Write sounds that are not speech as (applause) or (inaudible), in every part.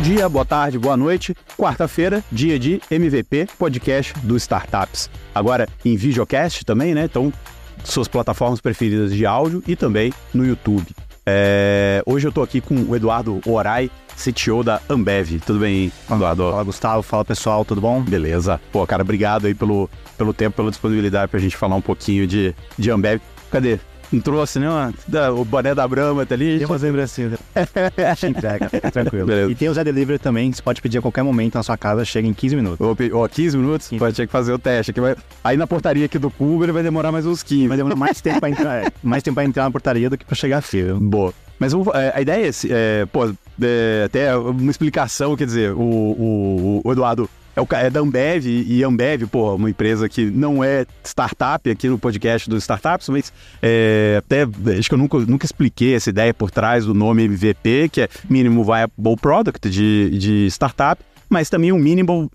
Bom dia, boa tarde, boa noite. Quarta-feira, dia de MVP, podcast do Startups. Agora em videocast também, né? Então, suas plataformas preferidas de áudio e também no YouTube. É... Hoje eu tô aqui com o Eduardo Orai, CTO da Ambev. Tudo bem, Eduardo? Fala, Gustavo. Fala, pessoal. Tudo bom? Beleza. Pô, cara, obrigado aí pelo, pelo tempo, pela disponibilidade pra gente falar um pouquinho de, de Ambev. Cadê? Não trouxe, né? o boné da Brahma tá ali. Tem umas lembrancinhas. (laughs) a gente entrega, tranquilo. Beleza. E tem o Zé Delivery também, você pode pedir a qualquer momento na sua casa, chega em 15 minutos. Ó, oh, 15 minutos? 15. Pode ter que fazer o teste. Aqui vai... Aí na portaria aqui do Cuba ele vai demorar mais uns 15. Vai demorar mais tempo pra entrar, é, mais tempo pra entrar na portaria do que pra chegar a fila. Boa. Mas é, a ideia é, é pô, é, até uma explicação, quer dizer, o, o, o Eduardo é, o, é da Ambev e Ambev, pô, uma empresa que não é startup aqui no podcast dos startups, mas é, até acho que eu nunca, nunca expliquei essa ideia por trás do nome MVP, que é Minimum Viable Product de, de startup, mas também o Minimal, uh,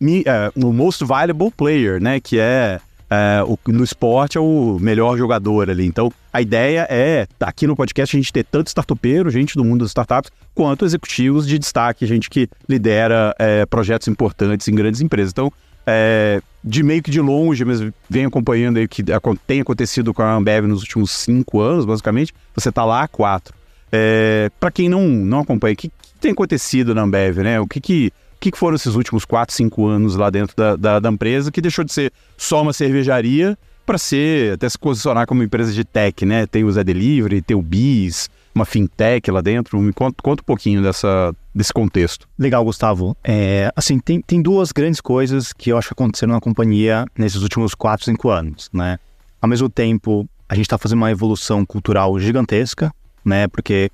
o Most Valuable Player, né, que é é, o, no esporte é o melhor jogador ali. Então, a ideia é, aqui no podcast, a gente ter tanto startupeiro, gente do mundo das startups, quanto executivos de destaque, gente que lidera é, projetos importantes em grandes empresas. Então, é, de meio que de longe, mas vem acompanhando aí o que tem acontecido com a Ambev nos últimos cinco anos, basicamente, você está lá há quatro. É, Para quem não, não acompanha, o que, que, tem acontecido na Ambev, né? O que que que, que foram esses últimos 4, 5 anos lá dentro da, da, da empresa que deixou de ser só uma cervejaria para ser, até se posicionar como empresa de tech, né? Tem o Zé Delivery, tem o Bis, uma fintech lá dentro. Me conta, conta um pouquinho dessa, desse contexto. Legal, Gustavo. É, assim, tem, tem duas grandes coisas que eu acho que aconteceram na companhia nesses últimos 4, 5 anos, né? Ao mesmo tempo, a gente está fazendo uma evolução cultural gigantesca, né? Porque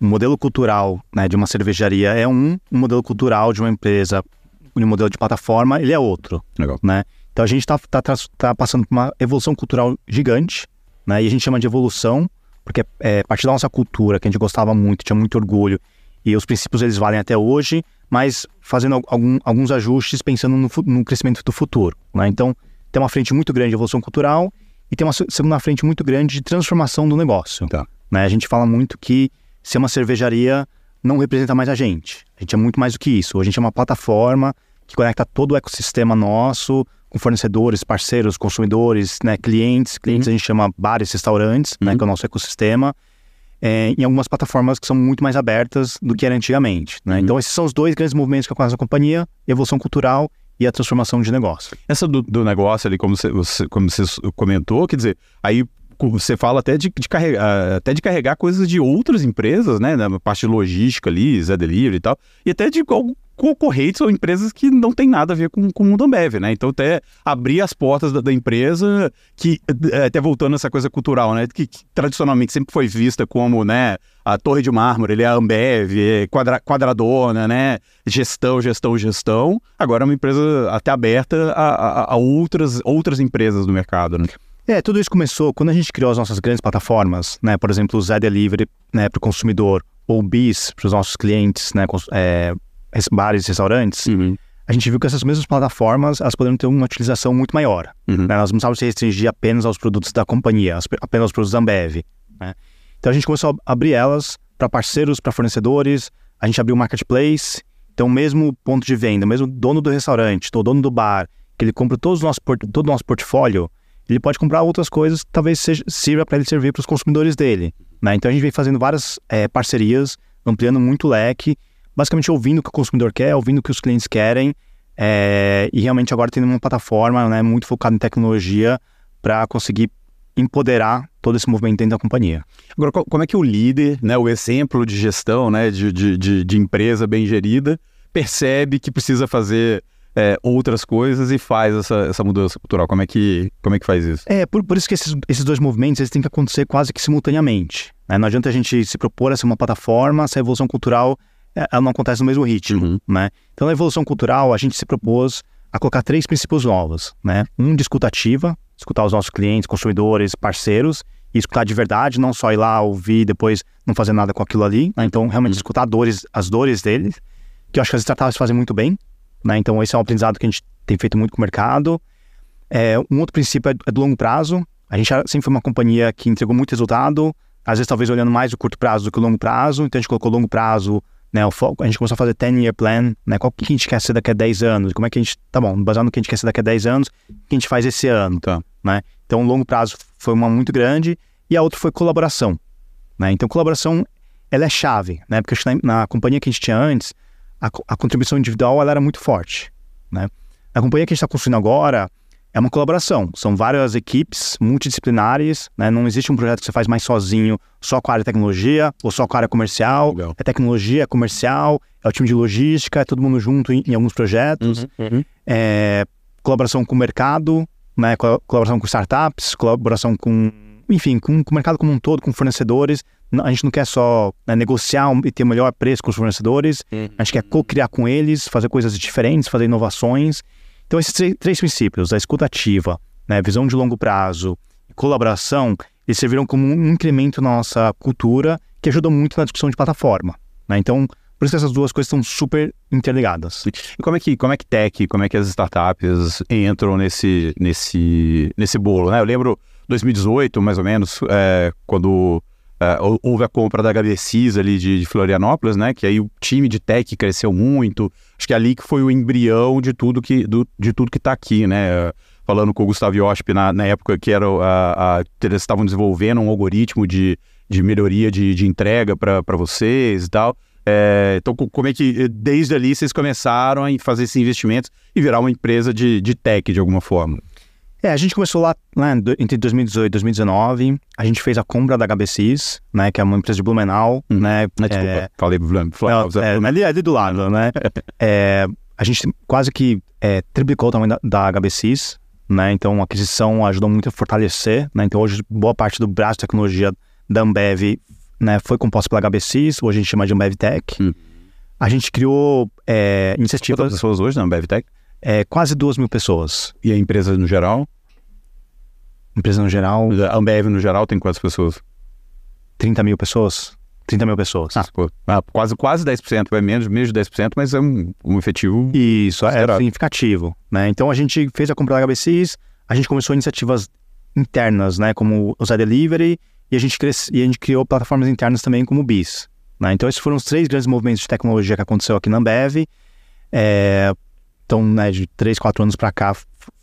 o modelo cultural né, de uma cervejaria é um, o modelo cultural de uma empresa, um modelo de plataforma, ele é outro. Legal. Né? Então a gente está tá, tá passando por uma evolução cultural gigante, né? e a gente chama de evolução, porque é parte da nossa cultura, que a gente gostava muito, tinha muito orgulho, e os princípios eles valem até hoje, mas fazendo algum, alguns ajustes pensando no, no, crescimento do futuro. Né? Então tem uma frente muito grande de evolução cultural e tem uma segunda frente muito grande de transformação do negócio. Tá. Né? A gente fala muito que ser uma cervejaria não representa mais a gente. A gente é muito mais do que isso. A gente é uma plataforma que conecta todo o ecossistema nosso com fornecedores, parceiros, consumidores, né, clientes. Clientes uhum. a gente chama bares, restaurantes, né, uhum. né, que é o nosso ecossistema. É, em algumas plataformas que são muito mais abertas do que era antigamente. Né? Uhum. Então, esses são os dois grandes movimentos que acontecem na companhia: evolução cultural e a transformação de negócio. Essa do, do negócio ali, como você, você, como você comentou, quer dizer, aí você fala até de, de, carregar, até de carregar coisas de outras empresas, né? Na parte de logística ali, Zé Delivery e tal. E até de concorrentes ou empresas que não tem nada a ver com, com o mundo Ambev, né? Então até abrir as portas da, da empresa, que é, até voltando a essa coisa cultural, né? Que, que, tradicionalmente sempre foi vista como, né? A Torre de Mármore, ele é Ambev, é quadra, quadradona, né? Gestão, gestão, gestão. Agora é uma empresa até aberta a, a, a outras, outras empresas do mercado, né? É, tudo isso começou quando a gente criou as nossas grandes plataformas, né? Por exemplo, o Zé Delivery né, para o consumidor, ou BIS para os nossos clientes, né? É, bares e restaurantes. Uhum. A gente viu que essas mesmas plataformas elas poderiam ter uma utilização muito maior. Uhum. Né? Elas não precisavam se restringir apenas aos produtos da companhia, apenas aos produtos da Ambev. Né? Então a gente começou a abrir elas para parceiros, para fornecedores. A gente abriu o marketplace. Então, mesmo ponto de venda, mesmo dono do restaurante, o dono do bar, que ele compra todo o nosso, todo o nosso portfólio, ele pode comprar outras coisas que talvez seja, sirva para ele servir para os consumidores dele. Né? Então a gente vem fazendo várias é, parcerias, ampliando muito o leque, basicamente ouvindo o que o consumidor quer, ouvindo o que os clientes querem, é, e realmente agora tendo uma plataforma né, muito focada em tecnologia para conseguir empoderar todo esse movimento dentro da companhia. Agora, como é que o líder, né, o exemplo de gestão né, de, de, de, empresa bem gerida, percebe que precisa fazer é, outras coisas e faz essa, essa mudança cultural? Como é que, como é que faz isso? É, por, por isso que esses, esses dois movimentos eles têm que acontecer quase que simultaneamente. Né? Não adianta a gente se propor a ser uma plataforma, essa evolução cultural ela não acontece no mesmo ritmo. Uhum. Né? Então, na evolução cultural, a gente se propôs a colocar três princípios novos. Né? Um de escutativa, escutar os nossos clientes, consumidores, parceiros, e escutar de verdade, não só ir lá ouvir e depois não fazer nada com aquilo ali. Né? Então, realmente uhum. escutar dores, as dores deles, que eu acho que as startups fazem muito bem. Né? Então, esse é um aprendizado que a gente tem feito muito com o mercado. É, um outro princípio é, é do longo prazo. A gente sempre foi uma companhia que entregou muito resultado, às vezes talvez olhando mais o curto prazo do que o longo prazo. Então, a gente colocou longo prazo né, o foco, a gente começou a fazer 10-year plan, né, qual que a gente quer ser daqui a 10 anos, como é que a gente, tá bom, baseado no que a gente quer ser daqui a 10 anos, o que a gente faz esse ano, tá. né? Então, o longo prazo foi uma muito grande e a outra foi colaboração, né? Então, colaboração, ela é chave, né? Porque na, na companhia que a gente tinha antes, a, a contribuição individual, ela era muito forte, né? Na companhia que a gente está construindo agora, é uma colaboração. São várias equipes multidisciplinares, né? Não existe um projeto que você faz mais sozinho, só com a área de tecnologia ou só com a área comercial. Legal. É tecnologia, é comercial, é o time de logística, é todo mundo junto em, em alguns projetos. Uhum, uhum. É, colaboração com o mercado, né? Colaboração com startups, colaboração com, enfim, com, com o mercado como um todo, com fornecedores. A gente não quer só né, negociar e ter o melhor preço com os fornecedores, uhum. a gente quer co-criar com eles, fazer coisas diferentes, fazer inovações. Então, esses três princípios, a escuta ativa, né, visão de longo prazo e colaboração, eles serviram como um incremento na nossa cultura que ajudou muito na discussão de plataforma. Né? Então, por isso que essas duas coisas estão super interligadas. E como é que, como é que tech, como é que as startups entram nesse, nesse, nesse bolo? Né? Eu lembro 2018, mais ou menos, é, quando é, houve a compra da HBCs ali de, de, Florianópolis, né? Que aí o time de tech cresceu muito. Acho que é ali que foi o embrião de tudo que, do, de tudo que está aqui, né? Falando com o Gustavo Yosp na, na época que era a, a, eles estavam desenvolvendo um algoritmo de, de melhoria de, de entrega para vocês e tal. É, então, como é que desde ali vocês começaram a fazer esses investimentos e virar uma empresa de, de tech de alguma forma? É, a gente começou lá, lá entre 2018 e 2019. A gente fez a compra da HBCs, né? Que é uma empresa de Blumenau, hum. né? Desculpa, é, falei Blumenau. É, é, ali, ali do lado, né? (laughs) é, a gente quase que é, triplicou o tamanho da, da HBCs, né? Então, a aquisição ajudou muito a fortalecer, né? Então, hoje, boa parte do braço de tecnologia da Ambev né, foi composta pela HBCs, hoje a gente chama de Ambev Tech. Hum. A gente criou é, iniciativas... Quantas pessoas hoje na Ambev Tech? É, quase duas mil pessoas. E a empresa no geral? Empresa no geral. A Ambev no geral tem quantas pessoas? 30 mil pessoas. 30 mil pessoas. Ah, ah, quase, quase 10%, é menos, menos de 10%, mas é um, um efetivo. Isso, é significativo. Né? Então a gente fez a compra da HBCs, a gente começou iniciativas internas, né? Como o Zé Delivery, e a gente, cresce, e a gente criou plataformas internas também como o BIS. Né? Então esses foram os três grandes movimentos de tecnologia que aconteceu aqui na Ambev. É, então, né, de três, quatro anos para cá,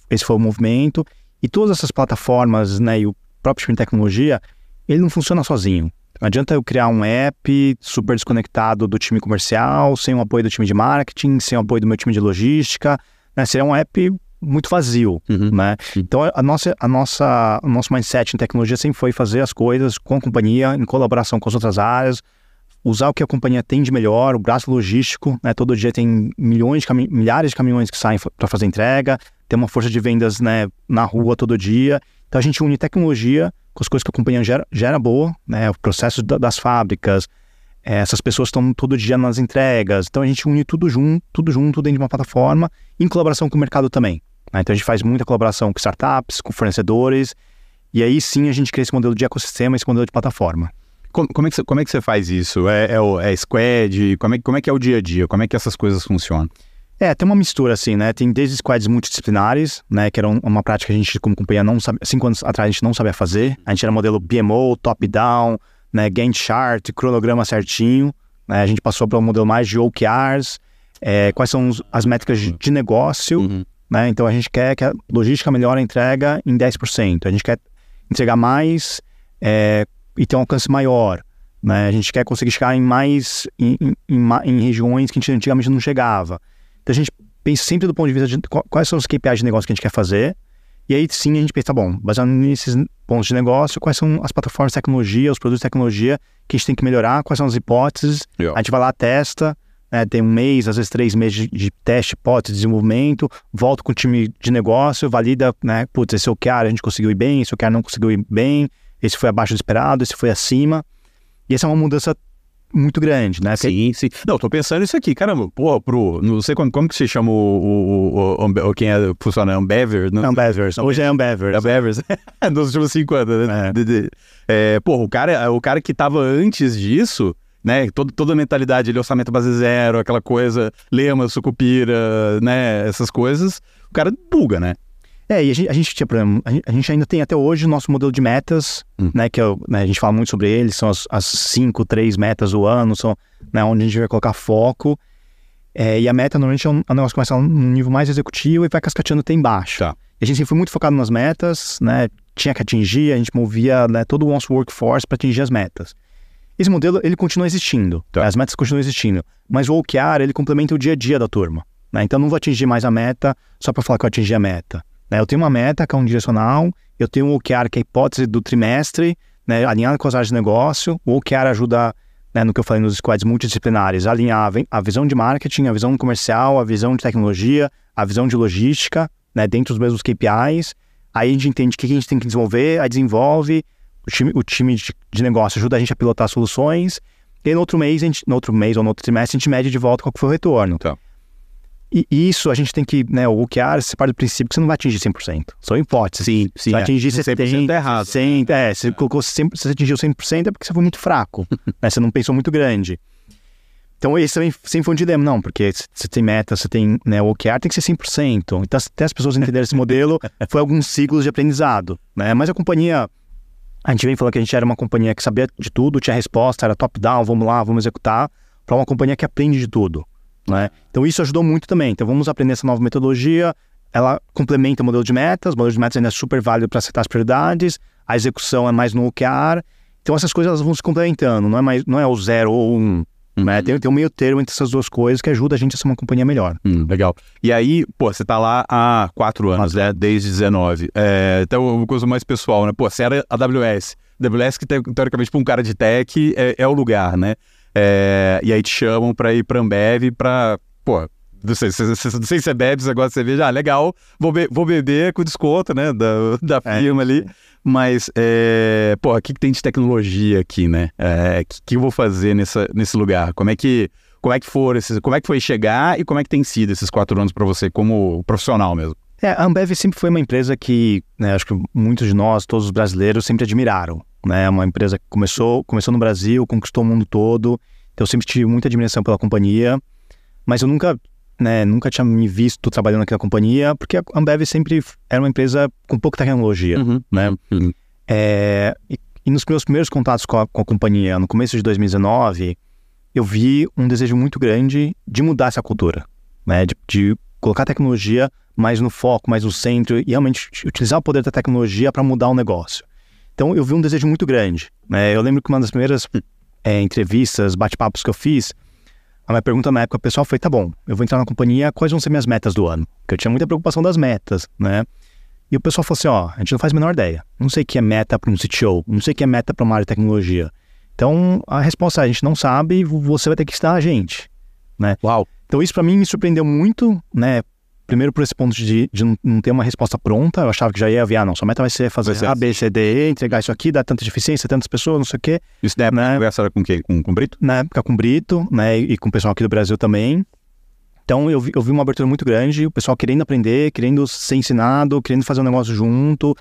esse foi o movimento. E todas essas plataformas, né, e o próprio time de tecnologia, ele não funciona sozinho. Não adianta eu criar um app super desconectado do time comercial, sem o apoio do time de marketing, sem o apoio do meu time de logística. Né? Seria um app muito vazio, uhum. né? Então a nossa, a nossa, o nosso mindset em tecnologia sempre foi fazer as coisas com a companhia, em colaboração com as outras áreas, usar o que a companhia tem de melhor, o braço logístico, né? Todo dia tem milhões de milhares de caminhões que saem para fazer entrega, tem uma força de vendas, né, na rua todo dia. Então a gente une tecnologia com as coisas que a companhia gera, gera boa, né? O processo da, das fábricas, é, essas pessoas estão todo dia nas entregas. Então a gente une tudo junto, tudo junto dentro de uma plataforma, em colaboração com o mercado também. Né? Então a gente faz muita colaboração com startups, com fornecedores, e aí sim a gente cria esse modelo de ecossistema, esse modelo de plataforma. Como, como, é, que você, como é que você faz isso? É, é, é squad? Como é, como é que é o dia a dia? Como é que essas coisas funcionam? É, tem uma mistura assim, né? Tem desde squads multidisciplinares, né? Que era uma prática que a gente, como companhia, não sabe, cinco anos atrás a gente não sabia fazer. A gente era modelo PMO, top-down, né? Gantt chart, cronograma certinho. Né? A gente passou para um modelo mais de OKRs, é, quais são as métricas de, de negócio, uhum. né? Então a gente quer que a logística melhore a entrega em 10%. A gente quer entregar mais é, e ter um alcance maior. Né? A gente quer conseguir chegar em mais em, em, em, em regiões que a gente antigamente não chegava. Então a gente pensa sempre do ponto de vista de quais são os KPIs de negócio que a gente quer fazer. E aí sim a gente pensa, tá bom, baseado nesses pontos de negócio, quais são as plataformas de tecnologia, os produtos de tecnologia que a gente tem que melhorar, quais são as hipóteses. Yeah. A gente vai lá, testa, né, tem um mês, às vezes três meses de, de teste, hipótese, desenvolvimento, volta com o time de negócio, valida, né, putz, esse OKR a gente conseguiu ir bem, esse OKR não conseguiu ir bem, esse foi abaixo do esperado, esse foi acima. E essa é uma mudança muito grande, né? Sim, sim. Não, tô pensando isso aqui, caramba, pô, pro, não sei como, como que se chama o, o, o, o quem é, funciona, Ambever? Não? Ambevers, hoje é Ambevers. Ambevers, (laughs) nos últimos cinco anos, né? É. É, pô, o cara, o cara que tava antes disso, né, toda, toda a mentalidade de orçamento base zero, aquela coisa, lema, sucupira, né, essas coisas, o cara buga, né? É, e a gente, a gente a gente, ainda tem até hoje o nosso modelo de metas, Hum. né, que é, o- né, a gente fala muito sobre ele, são as, as cinco, três metas do ano, são né, onde a gente vai colocar foco. É, e a meta normalmente é um, é um negócio que começa num nível mais executivo e vai cascateando até embaixo. Tá. E a gente sempre foi muito focado nas metas, né? Tinha que atingir, a gente movia né, todo o nosso workforce para atingir as metas. Esse modelo, ele continua existindo, Tá. as metas continuam existindo, mas o OKR, ele complementa o dia a dia da turma. né? Então, eu não vou atingir mais a meta só para falar que eu atingi a meta. Né? Eu tenho uma meta, que é um direcional, eu tenho um OKR, que é a hipótese do trimestre, né, alinhado com as áreas de negócio. O OKR ajuda, né, no que eu falei nos squads multidisciplinares, alinhar a vi- a visão de marketing, a visão comercial, a visão de tecnologia, a visão de logística, né, dentro dos mesmos KPIs. Aí a gente entende o que a gente tem que desenvolver, aí desenvolve, o time, o time de, de negócio ajuda a gente a pilotar soluções, e no outro mês, gente, no outro mês ou no outro trimestre, a gente mede de volta qual foi o retorno. Tá. E isso a gente tem que, né, o OKR se parte do princípio que você não vai atingir 100%. São hipóteses. Sim, Você vai atingir 100% 70%, é errado. 100%, é, você colocou 100%, se você atingiu 100% é porque você foi muito fraco, (laughs) né, você não pensou muito grande. Então esse também sempre foi um dilema, não, porque você tem meta, você tem né, o OKR, tem que ser 100%. Então até as pessoas entenderem esse modelo, (laughs) foi alguns ciclos de aprendizado, né, mas a companhia, a gente vem falando que a gente era uma companhia que sabia de tudo, tinha resposta, era top-down, vamos lá, vamos executar, para uma companhia que aprende de tudo, né. Então isso ajudou muito também, então vamos aprender essa nova metodologia, ela complementa o modelo de metas, o modelo de metas ainda é super válido para acertar as prioridades, a execução é mais no OKR, então essas coisas elas vão se complementando, não é, mais, não é o zero ou um, né? Tem, tem um meio termo entre essas duas coisas que ajuda a gente a ser uma companhia melhor. Hum, legal. E aí, pô, você tá lá há quatro anos, né? Desde 19. É, então, uma coisa mais pessoal, né? Pô, você era AWS. AWS, que te- teoricamente, pra um cara de tech, é, é o lugar, né? É, e aí te chamam pra ir pra Ambev pra, pô, não sei, se- se- não sei se você bebe, você gosta de cerveja, ah, legal, vou, be- vou beber com desconto, né, da, (laughs) da É. firma ali, mas, é, pô, o que, que tem de tecnologia aqui, né, o que, que eu vou fazer nessa, nesse lugar, como é que, como é que foram esses, como é que foi chegar e como é que tem sido esses quatro anos pra você como profissional mesmo? É, a Ambev sempre foi uma empresa que, né, acho que muitos de nós, todos os brasileiros, sempre admiraram. Né? Uma empresa que começou, começou no Brasil, conquistou o mundo todo. Então eu sempre tive muita admiração pela companhia, mas eu nunca, né, nunca tinha me visto trabalhando naquela companhia, porque a Ambev sempre era uma empresa com pouca tecnologia. né? Uhum. É, e, e nos meus primeiros contatos com a, com a companhia, no começo de 2019, eu vi um desejo muito grande de mudar essa cultura, né? De, de colocar a tecnologia mais no foco, mais no centro e realmente utilizar o poder da tecnologia para mudar o negócio. Então eu vi um desejo muito grande. Né? Eu lembro que uma das primeiras é, entrevistas, bate-papos que eu fiz, a minha pergunta na época pessoal foi: tá bom, eu vou entrar na companhia, quais vão ser minhas metas do ano? Porque eu tinha muita preocupação das metas, né? E o pessoal falou assim: ó, a gente não faz a menor ideia. Não sei o que é meta para um CTO, não sei o que é meta para uma área de tecnologia. Então a resposta é: a gente não sabe e você vai ter que estar a gente. Né? Uau. Então isso para mim me surpreendeu muito, né? Primeiro por esse ponto de, de não- ter uma resposta pronta, eu achava que já ia haver, ah, não, sua meta vai ser fazer Vai ser A, B, C, D, E, entregar isso aqui, dar tanta deficiência, tantas pessoas, não sei o quê Isso na época Né? conversa era com quem? Com, com o Brito? na época com o Brito, né, e com o pessoal aqui do Brasil também. Então eu vi, eu vi uma abertura muito grande, o pessoal querendo aprender, querendo ser ensinado, querendo fazer um negócio junto,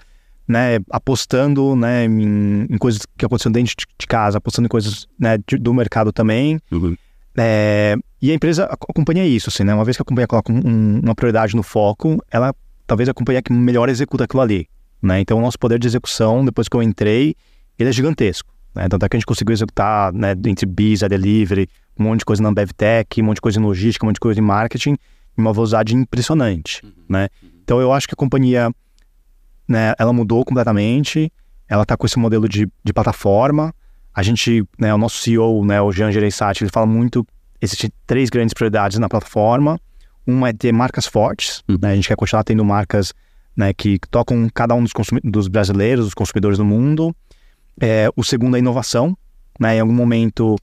né, apostando, né, em, em coisas que aconteceram dentro de, de casa, apostando em coisas, né, de- do mercado também. Uhum. É, e a empresa, a, a companhia é isso, assim, né, uma vez que a companhia coloca um- um- uma prioridade no foco, ela talvez a companhia que melhor executa aquilo ali, né, então o nosso poder de execução, depois que eu entrei, ele é gigantesco. Né? Tanto é que a gente conseguiu executar né, entre BIS, a delivery, um monte de coisa na BevTech, um monte de coisa em logística, um monte de coisa em marketing, em uma velocidade impressionante, né? Então eu acho que a companhia, né, ela mudou completamente, ela está com esse modelo de, de plataforma, a gente, né, o nosso CEO, né, o Jean Gereissati, ele fala muito, existem três grandes prioridades na plataforma, uma é ter marcas fortes, Uhum. né, a gente quer continuar tendo marcas né, que tocam cada um dos, dos brasileiros, dos consumidores do mundo, é, o segundo é inovação, né? Em algum momento,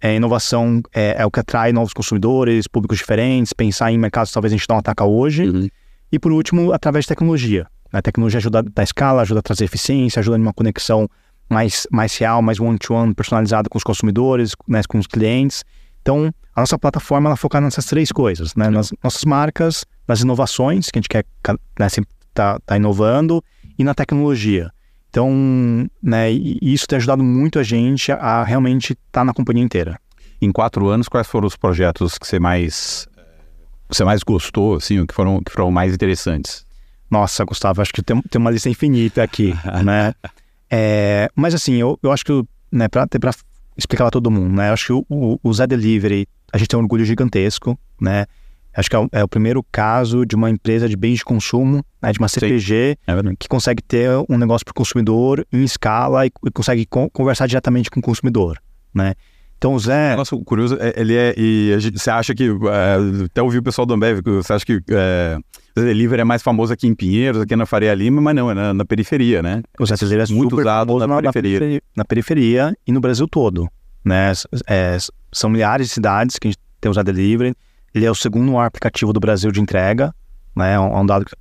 é, inovação é, é o que atrai novos consumidores, públicos diferentes, pensar em mercados que talvez a gente não ataca hoje. Uhum. E por último, através de tecnologia. A tecnologia ajuda a dar escala, ajuda a trazer eficiência, ajuda em uma conexão mais, mais real, mais one-to-one, personalizada com os consumidores, né, com os clientes. Então, a nossa plataforma ela foca nessas três coisas, né? Nas nossas marcas, nas inovações, que a gente quer né, sempre tá, tá inovando, e na tecnologia. Então, né, isso tem ajudado muito a gente a, realmente estar na companhia inteira. Em quatro anos, quais foram os projetos que você mais, que você mais gostou, assim, que foram, que foram mais interessantes? Nossa, Gustavo, acho que tem, tem uma lista infinita aqui, (laughs) né? É, mas assim, eu, eu acho que, né, para explicar para todo mundo, né? Eu acho que o, o, o Zé Delivery, a gente tem um orgulho gigantesco, né? Acho que é o, é o, primeiro caso de uma empresa de bens de consumo, né, de uma CPG, é que consegue ter um negócio para o consumidor em escala e, e consegue co conversar diretamente com o consumidor, né? Então o Zé... Nossa, curioso, é, ele é... E gente, você acha que... É, até ouvi o pessoal do Ambev, você acha que é, Delivery é mais famoso aqui em Pinheiros, aqui na Faria Lima, mas não, é na, na periferia, né? O Zé Delivery é muito usado na, na, periferia. na, periferia. Na periferia e no Brasil todo, né? É, são milhares de cidades que a gente tem o Zé Delivery. Ele é o segundo maior aplicativo do Brasil de entrega, né? É um, é dado que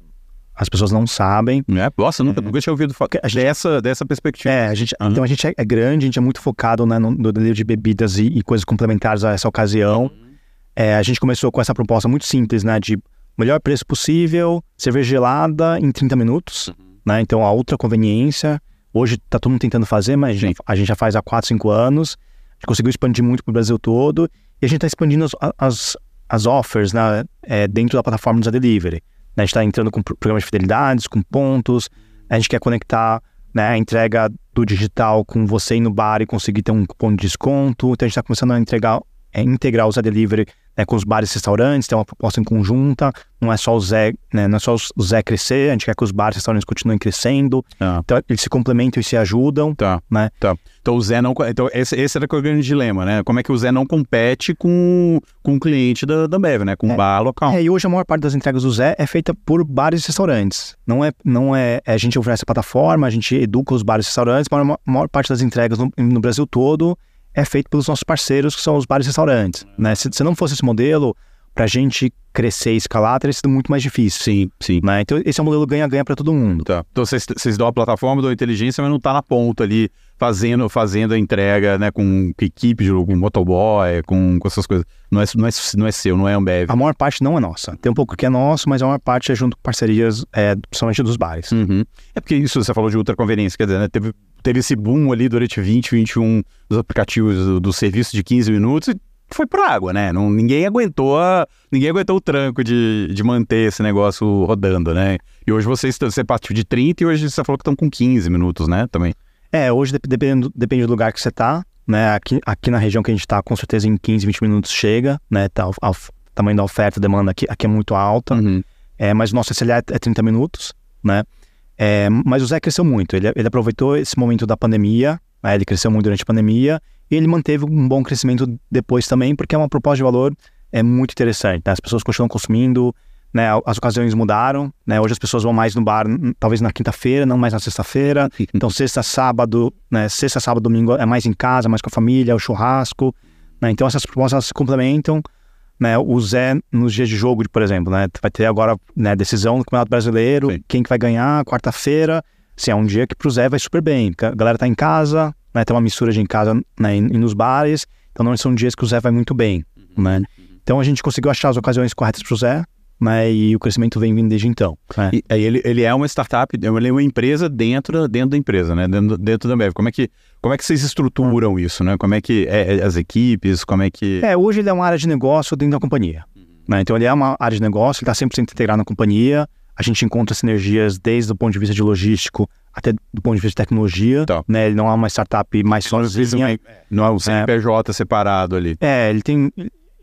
as pessoas não sabem. É, nossa, nunca, é. nunca tinha ouvido falar dessa, dessa perspectiva. É, a gente, uhum. então a gente é, é, grande, a gente é muito focado né, no, no delivery de bebidas e, e, coisas complementares a essa ocasião. Uhum. É, a gente começou com essa proposta muito simples, né? De melhor preço possível, cerveja gelada em 30 minutos, uhum. né? Então a outra conveniência. Hoje tá todo mundo tentando fazer, mas a gente, a gente já faz há 4, 5 anos. A gente conseguiu expandir muito para o Brasil todo. E a gente está expandindo as, as, as offers né, é, dentro da plataforma do Delivery. Né? A gente está entrando com programas de fidelidades, com pontos. A gente quer conectar né, a entrega do digital com você ir no bar e conseguir ter um cupom de desconto. Então a gente está começando a entregar, é, integrar o Zé Delivery né, com os bares e restaurantes, tem uma proposta em conjunta, não é só o Zé, né, não é só o Zé crescer, a gente quer que os bares e restaurantes continuem crescendo. Ah. Então eles se complementam e se ajudam. Tá. Né? tá. Então o Zé não. Então esse, esse era o grande dilema, né? Como é que o Zé não compete com, com o cliente da, da Bev, né? Com o é, bar local. É, e hoje a maior parte das entregas do Zé é feita por bares e restaurantes. Não é, não é, é a gente oferece a plataforma, a gente educa os bares e restaurantes, mas a maior, a maior parte das entregas no, no Brasil todo é feito pelos nossos parceiros, que são os bares e restaurantes. Né? Se, se não fosse esse modelo, para a gente crescer e escalar teria sido muito mais difícil. Sim, sim. Né? Então esse é um modelo ganha-ganha para todo mundo. Tá. Então vocês dão a plataforma, dão a inteligência, mas não está na ponta ali fazendo, fazendo a entrega né, com, equipe, com motoboy, com, com essas coisas. Não é, não, é, não é seu, não é Ambev. A maior parte não é nossa. Tem um pouco que é nosso, mas a maior parte é junto com parcerias, é, principalmente dos bares. Uhum. É porque isso você falou de ultraconveniência, quer dizer, né, teve, teve esse boom ali durante 20, 21 dos aplicativos do, do serviço de 15 minutos e foi por água, né? Não, ninguém aguentou a, ninguém aguentou o tranco de, de manter esse negócio rodando, né? E hoje vocês você partiu de 30 e hoje você falou que estão com 15 minutos, né? Também. É, hoje dependendo, depende do lugar que você tá, né? Aqui, aqui na região que a gente tá, com certeza em 15, 20 minutos chega, né? Tá, o tamanho da oferta, demanda aqui, aqui é muito alta. Uhum. É, mas o nosso SLA é 30 minutos, né? É, mas o Zé cresceu muito. Ele, ele aproveitou esse momento da pandemia, né? ele cresceu muito durante a pandemia e ele manteve um bom crescimento depois também, porque é uma proposta de valor é muito interessante. Né? As pessoas continuam consumindo, né? as ocasiões mudaram. Né? Hoje as pessoas vão mais no bar, talvez na quinta-feira, não mais na sexta-feira. Então, sexta, sábado, né? sexta, sábado, domingo é mais em casa, mais com a família, é o churrasco. Né? Então, essas propostas se complementam. Né, o Zé nos dias de jogo, por exemplo, né, vai ter agora né, decisão do Campeonato Brasileiro, Sim. quem que vai ganhar, quarta-feira, assim, é um dia que pro Zé vai super bem, a galera tá em casa, né? Tem uma mistura de em casa né, e, nos bares. Então não são dias que o Zé vai muito bem, uhum. né? Então a gente conseguiu achar as ocasiões corretas para o Zé, né? E o crescimento vem vindo desde então. Né? E, ele, ele é uma startup, ele é uma empresa dentro, dentro da empresa, né? Dentro, dentro da Ambev. Como é que como é que vocês estruturam isso, né? Como é que é, é, as equipes, como é que... É, hoje ele é uma área de negócio dentro da companhia. Né? Então ele é uma área de negócio, ele está 100% integrado na companhia, a gente encontra sinergias desde o ponto de vista de logístico até do ponto de vista de tecnologia, tá. né? Ele não é uma startup mais sozinha. Não é um CNPJ é, separado ali. É, ele tem...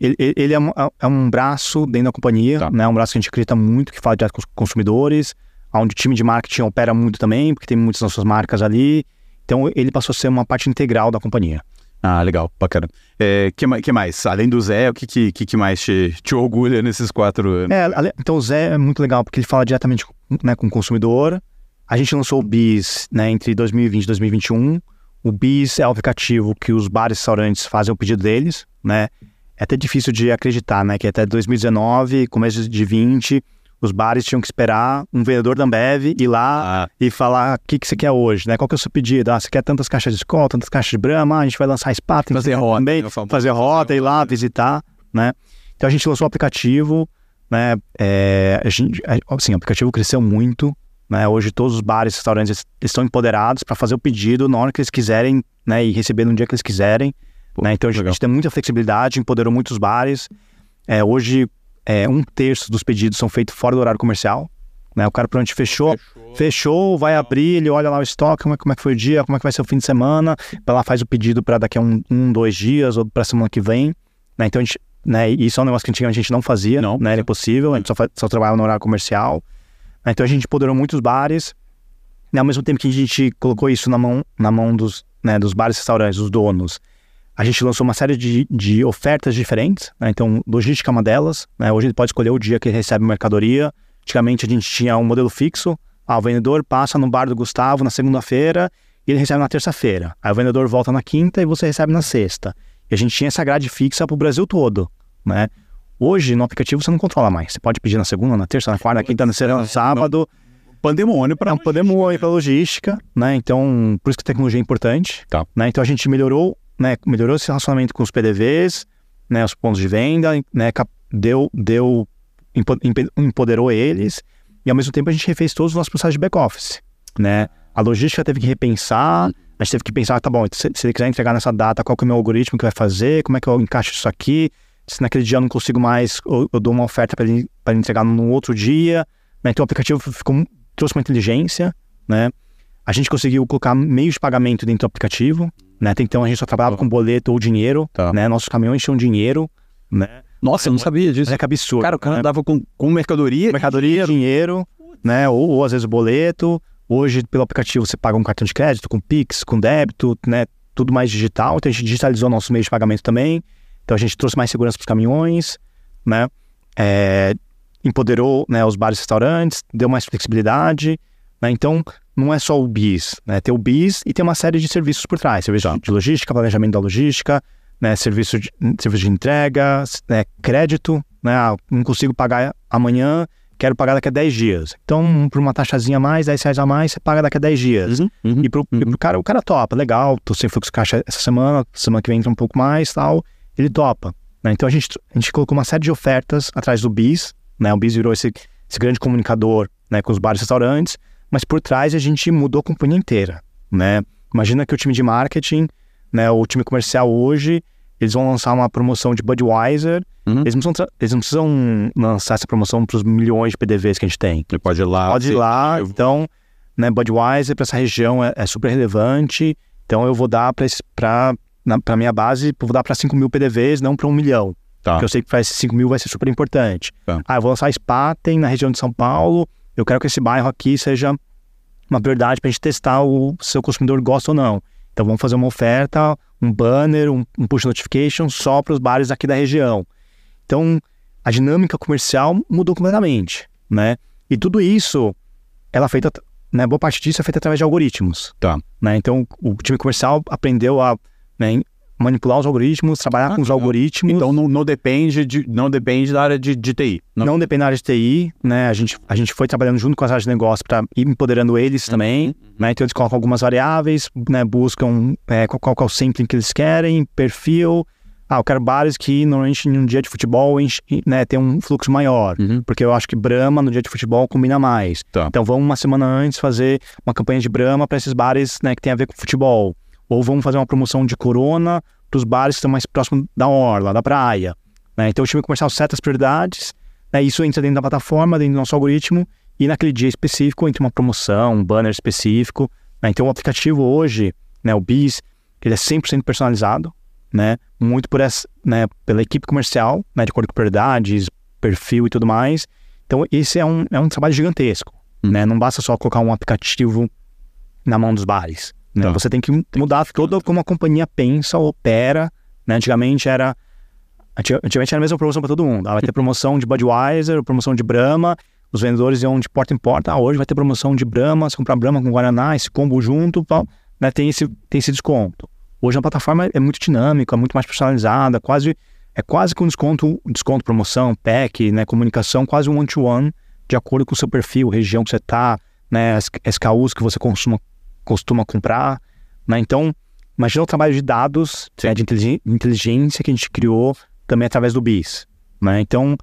Ele, ele é, um, é, um, braço dentro da companhia, tá. né? É um braço que a gente acredita muito, que fala direto com os consumidores, onde o time de marketing opera muito também, porque tem muitas nossas marcas ali. Então, ele passou a ser uma parte integral da companhia. Ah, legal, bacana. É, que, que mais? Além do Zé, o que, que, que mais te, te orgulha nesses quatro anos? É, então o Zé é muito legal porque ele fala diretamente né, com o consumidor. A gente lançou o BIS né, entre 2020 e 2021. O BIS é o aplicativo que os bares e restaurantes fazem o pedido deles, né? É até difícil de acreditar, né? Que até 2019, começo de 20, os bares tinham que esperar um vendedor da Ambev ir lá ah. e falar o que, que você quer hoje, né? Qual que é o seu pedido? Ah, você quer tantas caixas de escola, tantas caixas de Brahma, ah, a gente vai lançar Spa, tem fazer rota também, fazer rota, ir lá visitar, né? Então a gente lançou o aplicativo, né? É, a gente, assim, o aplicativo cresceu muito, né? Hoje todos os bares e restaurantes estão empoderados para fazer o pedido na hora que eles quiserem, né? E receber no dia que eles quiserem, Pô, né? Então a gente, a gente tem muita flexibilidade, empoderou muitos bares. É, hoje é, um terço dos pedidos são feitos fora do horário comercial. Né? O cara pronto fechou, fechou, fechou, vai abrir, ele olha lá o estoque, como é, como é que foi o dia, como é que vai ser o fim de semana, lá faz o pedido para daqui a um, um, dois dias ou para semana que vem. Né? Então, a gente, né, isso é um negócio que antigamente a gente não fazia, não, né? era impossível, a gente só, só trabalhava no horário comercial. Né? Então, a gente empoderou muitos bares, né? ao mesmo tempo que a gente colocou isso na mão, na mão dos, né, dos bares e restaurantes, dos donos. A gente lançou uma série de, de ofertas diferentes, né? então logística é uma delas. Né? Hoje ele pode escolher o dia que ele recebe mercadoria. Antigamente a gente tinha um modelo fixo. Ah, o vendedor passa no bar do Gustavo na segunda-feira e ele recebe na terça-feira. Aí o vendedor volta na quinta e você recebe na sexta. E a gente tinha essa grade fixa para o Brasil todo. Né? Hoje, no aplicativo, você não controla mais. Você pode pedir na segunda, na terça, na quarta, na quinta, na sexta, no sábado. Pandemônio para pandemônio para logística, né? Então, por isso que a tecnologia é importante. Tá. Né? Então a gente melhorou né, melhorou esse relacionamento com os PDVs, né, os pontos de venda, né, deu, deu, empoderou eles e ao mesmo tempo a gente refez todos os nossos processos de back-office, né? A logística teve que repensar, a gente teve que pensar, tá bom, se, se ele quiser entregar nessa data, qual que é o meu algoritmo que vai fazer, como é que eu encaixo isso aqui, se naquele dia eu não consigo mais, eu, eu dou uma oferta para ele, ele entregar no outro dia, né? Então o aplicativo ficou, trouxe uma inteligência, né? A gente conseguiu colocar meios de pagamento dentro do aplicativo, né? Então a gente só trabalhava com boleto ou dinheiro, tá. né? Nossos caminhões tinham dinheiro, né? Nossa, eu não sabia disso. É que absurdo. Cara, o cara né? andava com, com mercadoria. Mercadoria, dinheiro, né? Ou, ou às vezes boleto. Hoje, pelo aplicativo, você paga um cartão de crédito, com Pix, com débito, né? Tudo mais digital. Então a gente digitalizou nosso meio de pagamento também. Então a gente trouxe mais segurança para os caminhões, né? É, empoderou né, os bares e restaurantes, deu mais flexibilidade. Né? Então, não é só o BIS, né? Tem o BIS e tem uma série de serviços por trás. Serviço de logística, planejamento da logística, né? serviço, de, serviço de entrega, né? crédito, né? Ah, não consigo pagar amanhã, quero pagar daqui a 10 dias. Então, por uma taxazinha a mais, 10 reais a mais, você paga daqui a 10 dias. Uhum, uhum, e, pro, uhum. e pro cara, o cara topa, legal, tô sem fluxo de caixa essa semana, semana que vem entra um pouco mais tal, ele topa. Né? Então, a gente, a gente colocou uma série de ofertas atrás do BIS, né? O BIS virou esse, esse grande comunicador né, com os bares e restaurantes, mas por trás a gente mudou a companhia inteira, né? Imagina que o time de marketing, né, o time comercial hoje, eles vão lançar uma promoção de Budweiser, uhum. eles, não precisam, eles não precisam lançar essa promoção para os milhões de PDVs que a gente tem. Ele pode ir lá. Pode ir lá, eu... então, né, Budweiser para essa região é, é, super relevante, então eu vou dar para para minha base, vou dar para 5 mil PDVs, não para um milhão. Tá. Porque eu sei que para esses 5 mil vai ser super importante. Tá. Ah, eu vou lançar Spaten na região de São Paulo, eu quero que esse bairro aqui seja uma prioridade para a gente testar o seu consumidor gosta ou não. Então vamos fazer uma oferta, um banner, um, um push notification só para os bares aqui da região. Então a dinâmica comercial mudou completamente, né? E tudo isso, ela é feita, né? Boa parte disso é feita através de algoritmos. Tá. Né? Então o time comercial aprendeu a né, manipular os algoritmos, trabalhar ah, com os algoritmos. Então não, não, depende de, não depende da área de, de TI. Não. não. depende da área de TI, né? A gente, a gente foi trabalhando junto com as áreas de negócio para ir empoderando eles uhum. também, uhum. né? Então eles colocam algumas variáveis, né? Buscam é, qual, qual, é o sampling que eles querem, perfil. Ah, eu quero bares que normalmente em um dia de futebol né, tem um fluxo maior, uhum. porque eu acho que Brahma no dia de futebol combina mais. Tá. Então vamos uma semana antes fazer uma campanha de Brahma para esses bares né, que tem a ver com futebol. Ou vamos fazer uma promoção de Corona para os bares que estão mais próximos da orla, da praia. Né? Então o time comercial seta as prioridades, né? isso entra dentro da plataforma, dentro do nosso algoritmo, e naquele dia específico entra uma promoção, um banner específico. Né? Então o aplicativo hoje, né, o BIS, ele é 100% personalizado, né? muito por essa, né, pela equipe comercial, né, de acordo com prioridades, perfil e tudo mais. Então esse é um, é um trabalho gigantesco. Hum. Né? Não basta só colocar um aplicativo na mão dos bares. Né? Tá. Você tem que mudar toda como a companhia pensa, opera. Né? Antigamente era. Antigamente era a mesma promoção para todo mundo. Ah, vai ter promoção de Budweiser, promoção de Brahma. Os vendedores iam de porta em porta. Ah, hoje vai ter promoção de Brahma. Se comprar Brahma com Guaraná, esse combo junto, né? tem, esse, tem esse desconto. Hoje a plataforma é muito dinâmica, é muito mais personalizada, quase é quase que um desconto, desconto, promoção, pack, né, comunicação, quase um one-to-one, de acordo com o seu perfil, região que você está, né, as SKUs que você consuma, costuma comprar, né? Então, imagina o trabalho de dados, né, de inteligência que a gente criou também através do BIS, né? Então,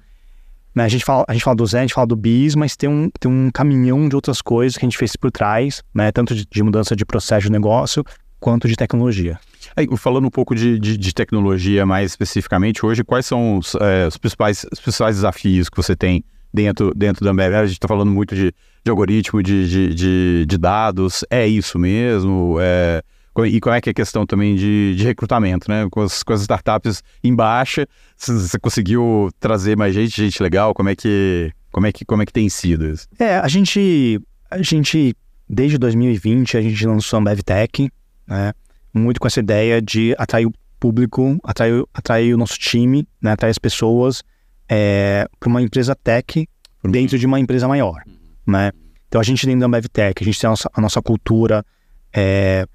né, a, gente fala, a gente fala do Zen, a gente fala do BIS, mas tem um, tem um caminhão de outras coisas que a gente fez por trás, né? Tanto de, de mudança de processo de negócio, quanto de tecnologia. Aí, falando um pouco de, de, de, tecnologia mais especificamente, hoje, quais são os, é, os, principais, os principais desafios que você tem dentro, dentro da Ambev? A gente está falando muito de, de algoritmo, de, de, de, de, dados. É isso mesmo? É... E como é que é a questão também de, de recrutamento, né? Com as, com as startups em baixa, você conseguiu trazer mais gente, gente legal? Como é que, como é que, como é que tem sido isso? É, a gente, a gente desde 2020, a gente lançou a Ambev Tech, né? Muito com essa ideia de atrair o público, atrair, atrair o nosso time, né? atrair as pessoas é, para uma empresa tech dentro de uma empresa maior, né? Então a gente dentro da Ambev Tech, a gente tem a nossa, a nossa cultura, é,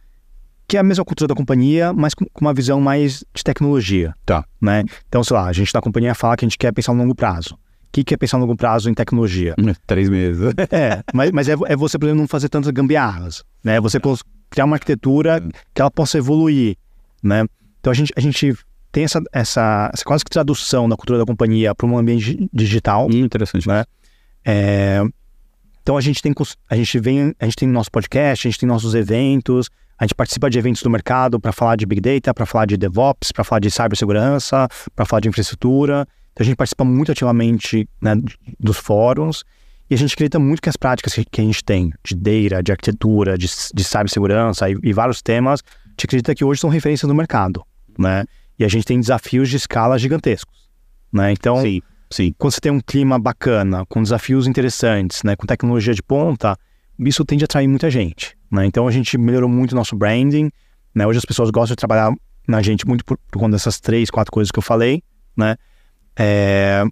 que é a mesma cultura da companhia, mas com, com, uma visão mais de tecnologia. Tá. Né? Então, sei lá, a gente da companhia fala que a gente quer pensar no longo prazo. O que, que é pensar no longo prazo em tecnologia? Três meses. (laughs) é, mas, mas é, é, você, por exemplo, não fazer tantas gambiarras. Né? Você criar uma arquitetura que ela possa evoluir. Né? Então a gente, a gente tem essa, essa, essa quase que tradução da cultura da companhia para um ambiente digital. Hum, interessante. Né? É, então a gente tem a gente vem a gente tem nosso podcast, a gente tem nossos eventos, a gente participa de eventos do mercado para falar de big data, para falar de DevOps, para falar de cibersegurança, para falar de infraestrutura. Então a gente participa muito ativamente né, dos fóruns e a gente acredita muito que as práticas que, a gente tem de data, de arquitetura, de, de cibersegurança e, e vários temas, a gente acredita que hoje são referências no mercado, né? E a gente tem desafios de escala gigantescos, né? Então, sim, sim. quando você tem um clima bacana, com desafios interessantes, né, com tecnologia de ponta, isso tende a atrair muita gente, né? Então a gente melhorou muito o nosso branding, né? Hoje as pessoas gostam de trabalhar na gente muito por, por conta dessas três, quatro coisas que eu falei, né? É,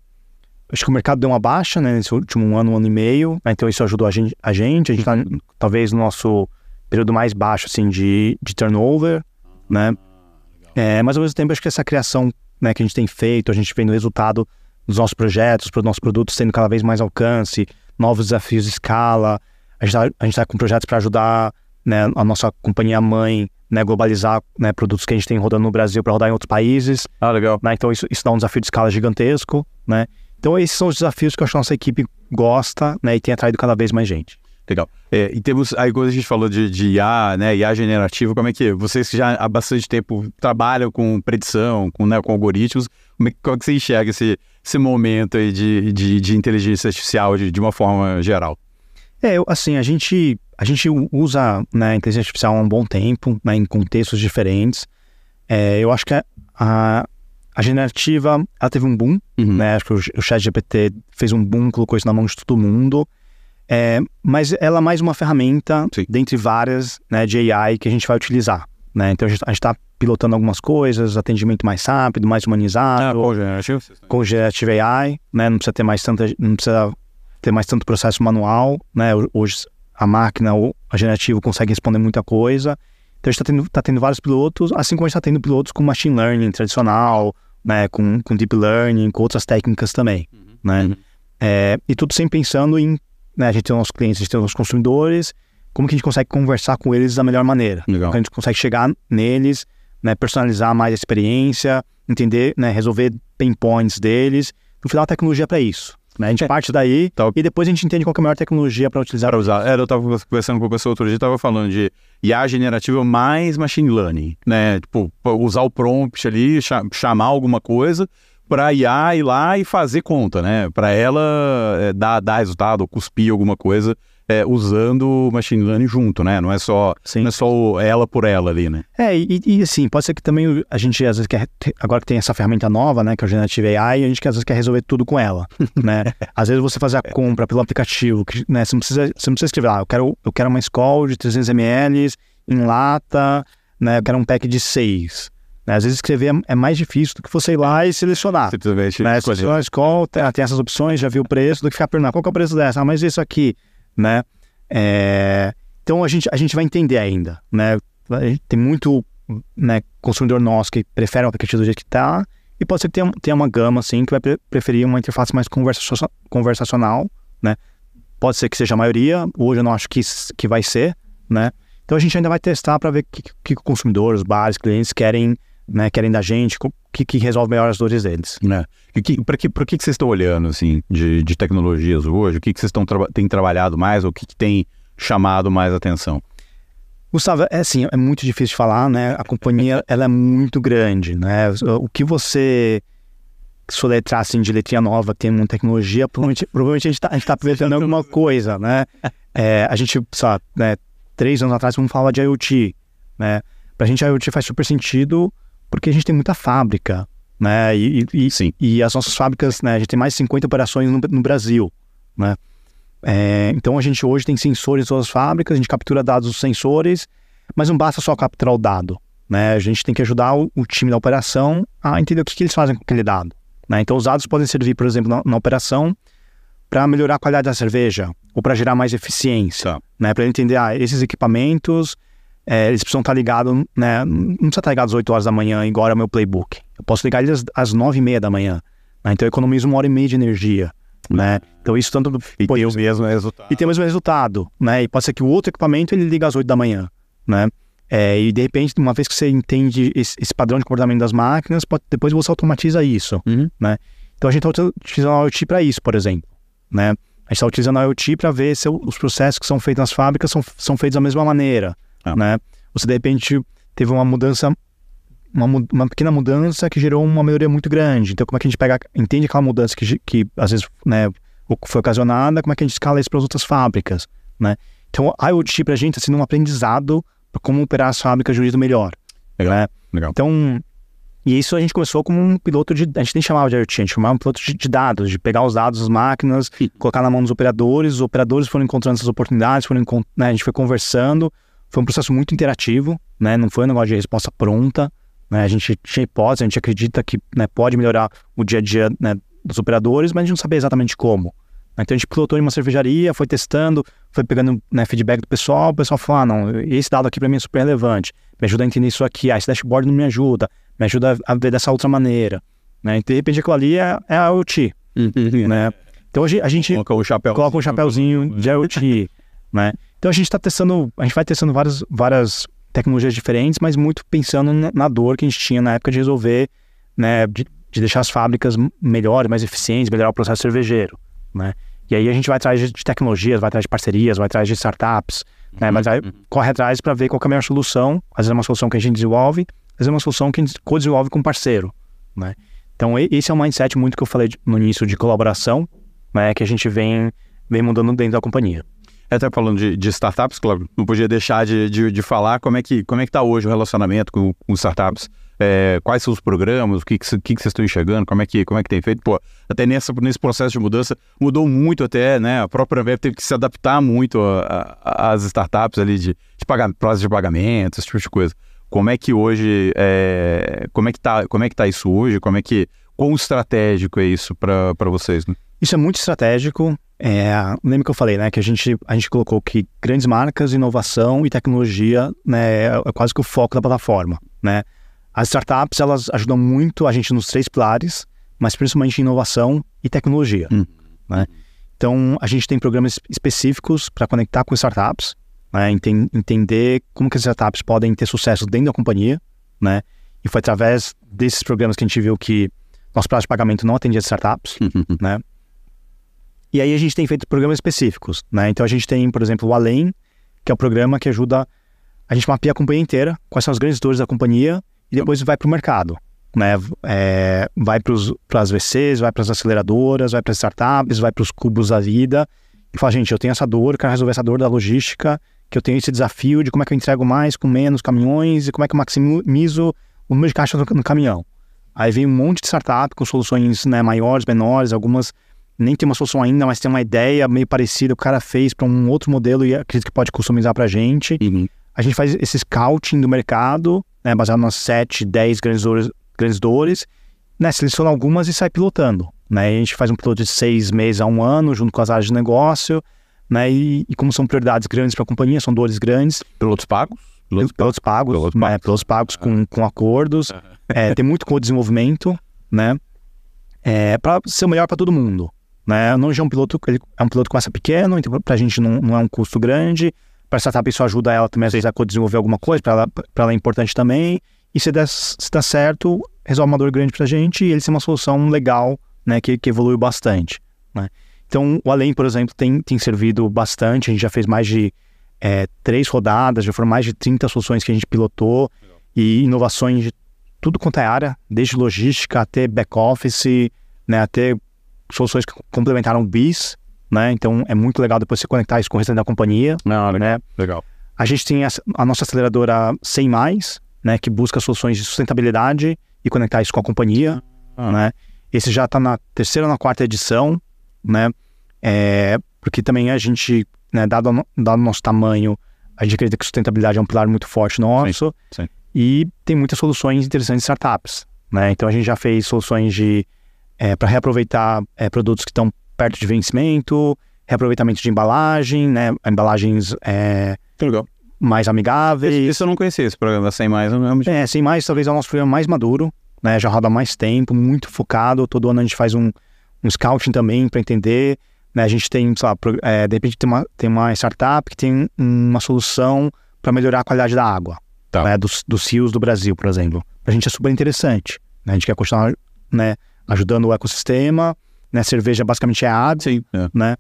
acho que o mercado deu uma baixa, né, nesse último ano, um ano e meio, né, então isso ajudou a gente, a gente, a gente tá talvez no nosso período mais baixo, assim, de, de turnover, né, é, mas ao mesmo tempo acho que essa criação, né, que a gente tem feito, a gente vendo o resultado dos nossos projetos, dos nossos produtos tendo cada vez mais alcance, novos desafios de escala, a gente está tá com projetos para ajudar, né, a nossa companhia mãe, né, globalizar né, produtos que a gente tem rodando no Brasil para rodar em outros países. Ah, legal. Né, então isso, isso dá um desafio de escala gigantesco, né? Então, esses são os desafios que eu acho que a nossa equipe gosta né, e tem atraído cada vez mais gente. Legal. É, e temos, aí quando a gente falou de, de IA, né, IA generativo, como é que vocês que já há bastante tempo trabalham com predição, com, né, com algoritmos, como é, como é que você enxerga esse, esse momento aí de, de, de inteligência artificial de, de uma forma geral? É, assim, a gente, a gente usa né, inteligência artificial há um bom tempo, né, em contextos diferentes. É, eu acho que a, a, a generativa, ela teve um boom, uhum. né? Acho que o, o chat GPT fez um boom, colocou isso na mão de todo mundo. É, mas ela é mais uma ferramenta, Sim. dentre várias, né, de AI que a gente vai utilizar. Né? Então a gente está pilotando algumas coisas, atendimento mais rápido, mais humanizado. Ah, com generativo? Com generative AI, né? Não precisa ter mais tanta, não precisa ter mais tanto processo manual, né? Hoje a máquina ou a generativa consegue responder muita coisa. Então a gente está tendo, tá tendo vários pilotos, assim como a gente está tendo pilotos com machine learning tradicional, né, com, com deep learning, com outras técnicas também, uhum. né? Uhum. É, e tudo sempre pensando em, né, a gente tem os nossos clientes, a gente tem os nossos consumidores, como que a gente consegue conversar com eles da melhor maneira? Legal. Como a gente consegue chegar neles, né, personalizar mais a experiência, entender, né, resolver pain points deles. No final, a tecnologia é para isso. Né? A gente é. parte daí tá. e depois a gente entende qual é a melhor tecnologia para utilizar. Para usar. É, eu estava conversando com o pessoa outro dia, estava falando de IA generativa mais machine learning, né? Tipo, usar o prompt ali, chamar alguma coisa para IA ir lá e fazer conta, né? Para ela é, dar, dar resultado, ou cuspir alguma coisa é, usando o machine learning junto, né? Não é só não é só ela por ela ali, né? É, e, e assim, pode ser que também a gente às vezes quer, agora que tem essa ferramenta nova, né, que é o Generative AI, a gente às vezes quer resolver tudo com ela, (laughs) né? às vezes você fazer a compra pelo aplicativo, que, né, você não precisa, você não precisa escrever, ah, eu quero, eu quero uma Skol de 300 ml em lata, né, eu quero um pack de 6. Né? Às vezes escrever é, é mais difícil do que você ir lá e selecionar. Simplesmente. Né? Selecionar a Skol, tem, essas opções, já viu o preço, do que ficar perguntando qual que é o preço dessa, ah, mas isso aqui né? É, então a gente, a gente vai entender ainda, né? Tem muito né, consumidor nosso que prefere o aplicativo do jeito que está e pode ser que tenha, tenha uma gama assim que vai preferir uma interface mais conversacional, né? Pode ser que seja a maioria, hoje eu não acho que, que vai ser, né? Então a gente ainda vai testar para ver o que, que, o consumidor, os bares, clientes querem, né, querem da gente, o que, que resolve melhor as dores deles. Né? Para que, que, que vocês estão olhando assim, de, de tecnologias hoje? O que, que vocês estão tra têm trabalhado mais? O que, que tem chamado mais atenção? Gustavo, é assim, é muito difícil de falar, né? A companhia (laughs) ela é muito grande, né? O que você soletrar assim de letrinha nova, que tem uma tecnologia, provavelmente, provavelmente a gente está tá alguma coisa, né? É, a gente, sabe, né, três anos atrás, vamos falar de IoT, né? Pra gente, a IoT faz super sentido porque a gente tem muita fábrica, né? E, e, Sim. e as nossas fábricas, né? A gente tem mais de 50 operações no, no Brasil, né? É, então a gente hoje tem sensores em todas as fábricas, a gente captura dados dos sensores, mas não basta só capturar o dado. Né? A gente tem que ajudar o, o time da operação a entender o que, que, eles fazem com aquele dado. Né? Então os dados podem servir, por exemplo, na, na operação para melhorar a qualidade da cerveja ou para gerar mais eficiência. Tá. Né? Para entender, ah, esses equipamentos, é, eles precisam estar ligados, né? não precisa estar ligado às 8 horas da manhã, igual é o meu playbook. Eu posso ligar eles às 9 e meia da manhã. Né? Então eu economizo uma hora e meia de energia né? Então isso tanto e tem o mesmo resultado. E tem o mesmo resultado, né? E pode ser que o outro equipamento ele liga às 8 da manhã, né? É, e de repente, uma vez que você entende esse, esse padrão de comportamento das máquinas, pode, depois você automatiza isso, uhum. né? Então a gente está utilizando a IoT para isso, por exemplo, né? A gente está utilizando a IoT para ver se os processos que são feitos nas fábricas são, são feitos da mesma maneira, ah. né? Você de repente teve uma mudança uma, uma pequena mudança que gerou uma melhoria muito grande. Então, como é que a gente pega, entende aquela mudança que, que às vezes né, foi ocasionada, como é que a gente escala isso para as outras fábricas, né? Então, a IoT para a gente está sendo um aprendizado para como operar as fábricas de um jeito melhor. Legal, né? legal. Então, e isso a gente começou como um piloto de. A gente nem chamava de IoT, a gente chamava um piloto de, de dados, de pegar os dados das máquinas, Sim. colocar na mão dos operadores, os operadores foram encontrando essas oportunidades, foram, né, a gente foi conversando. Foi um processo muito interativo, né? Não foi um negócio de resposta pronta. Né? A gente tinha hipótese, a gente acredita que né, pode melhorar o dia a dia né, dos operadores, mas a gente não sabia exatamente como. Então a gente pilotou em uma cervejaria, foi testando, foi pegando né, feedback do pessoal, o pessoal falou, ah, não, esse dado aqui para mim é super relevante, me ajuda a entender isso aqui, ah, esse dashboard não me ajuda, me ajuda a ver dessa outra maneira. Né? E de repente aquilo ali é, é a IoT. Uhum. né? Então hoje a gente coloca o, chapéu, coloca um chapéuzinho de IoT. né? Então a gente está testando, a gente vai testando várias, várias tecnologias diferentes, mas muito pensando na dor que a gente tinha na época de resolver, né, de, de deixar as fábricas melhores, mais eficientes, melhorar o processo cervejeiro, né? E aí a gente vai atrás de tecnologias, vai atrás de parcerias, vai atrás de startups, né? Mas vai, uhum. corre atrás para ver qual é a melhor solução. Às vezes é uma solução que a gente desenvolve, às vezes é uma solução que a gente co-desenvolve com um parceiro, né? Então esse é um mindset muito que eu falei no início de colaboração, né? Que a gente vem, vem mudando dentro da companhia. Até falando de, de, startups, claro, não podia deixar de, de, de, falar como é que como é que está hoje o relacionamento com, com startups. É, quais são os programas, o que, que, que, vocês estão enxergando, como é que, como é que tem feito. Pô, até nessa, nesse processo de mudança, mudou muito até, né? A própria Ambev teve que se adaptar muito às startups ali de, de pagar, prazo de pagamento, esse tipo de coisa. Como é que hoje, é, como é que tá, como é que tá isso hoje? Como é que, quão estratégico é isso para vocês? Né? Isso é muito estratégico. É, lembra que eu falei, né, que a gente, a gente colocou que grandes marcas, inovação e tecnologia, né, é, é quase que o foco da plataforma, né. As startups, elas ajudam muito a gente nos três pilares, mas principalmente em inovação e tecnologia, hum. né. Então, a gente tem programas específicos para conectar com startups, né, ent entender como que as startups podem ter sucesso dentro da companhia, né, e foi através desses programas que a gente viu que nosso prazo de pagamento não atendia startups, né, e aí a gente tem feito programas específicos, né? Então a gente tem, por exemplo, o Além, que é o programa que ajuda a gente mapear a companhia inteira, quais são as grandes dores da companhia, e depois vai para o mercado. Né? É, vai para as VCs, vai para as aceleradoras, vai para as startups, vai para os cubos da vida, e fala, gente, eu tenho essa dor, quero resolver essa dor da logística, que eu tenho esse desafio de como é que eu entrego mais com menos caminhões e como é que eu maximizo o número de caixas no, no caminhão. Aí vem um monte de startup com soluções né, maiores, menores, algumas nem tem uma solução ainda, mas tem uma ideia meio parecida, o cara fez para um outro modelo e acredito que pode customizar para a gente. Uhum. A gente faz esse scouting do mercado, né, baseado nas 7, 10 grandes dores, grandes dores né, seleciona algumas e sai pilotando. Né? a gente faz um piloto de seis meses a um ano, junto com as áreas de negócio, né, e, e como são prioridades grandes para a companhia, são dores grandes. Pilotos pagos? Pilotos, pilotos pagos, pilotos né, pagos, pilotos pagos com, com acordos. é, tem muito co-desenvolvimento, né? É, para ser o melhor para todo mundo. Né? Não é um piloto, ele é um piloto que começa pequeno, então para a gente não, não é um custo grande. Para a startup isso ajuda ela também às vezes a desenvolver alguma coisa, para ela, ela é importante também. E se der, se der certo, resolve uma dor grande para a gente e ele ser uma solução legal, né, que, que evoluiu bastante. Né? Então, o Além, por exemplo, tem, tem servido bastante. A gente já fez mais de é, três rodadas, já foram mais de 30 soluções que a gente pilotou e inovações de tudo quanto é área, desde logística até back-office, né, até soluções que complementaram BIS, né? Então é muito legal depois você conectar isso com o restante da companhia. Ah, legal. Né? legal. A gente tem a, a nossa aceleradora 100 mais, né, que busca soluções de sustentabilidade e conectar isso com a companhia, ah. né? Esse já está na terceira ou na quarta edição, né? É, porque também a gente, né, dado, dado o nosso tamanho, a gente acredita que sustentabilidade é um pilar muito forte nosso. Sim, sim. E tem muitas soluções interessantes de startups, né? Então a gente já fez soluções de é, para reaproveitar é, produtos que estão perto de vencimento, reaproveitamento de embalagem, né? Embalagens é, mais amigáveis. Esse, esse eu não conhecia, esse programa 100 Mais. Não é, é 100 Mais talvez é o nosso programa mais maduro, né? Já roda há mais tempo, muito focado. Todo ano a gente faz um, um scouting também para entender. Né? A gente tem, sei lá, é, de repente tem uma, tem uma startup que tem uma solução para melhorar a qualidade da água, tá. né? dos, dos rios do Brasil, por exemplo. Para a gente é super interessante. Né? A gente quer continuar né, ajudando o ecossistema. Né? Cerveja basicamente é água, Sim, é. né?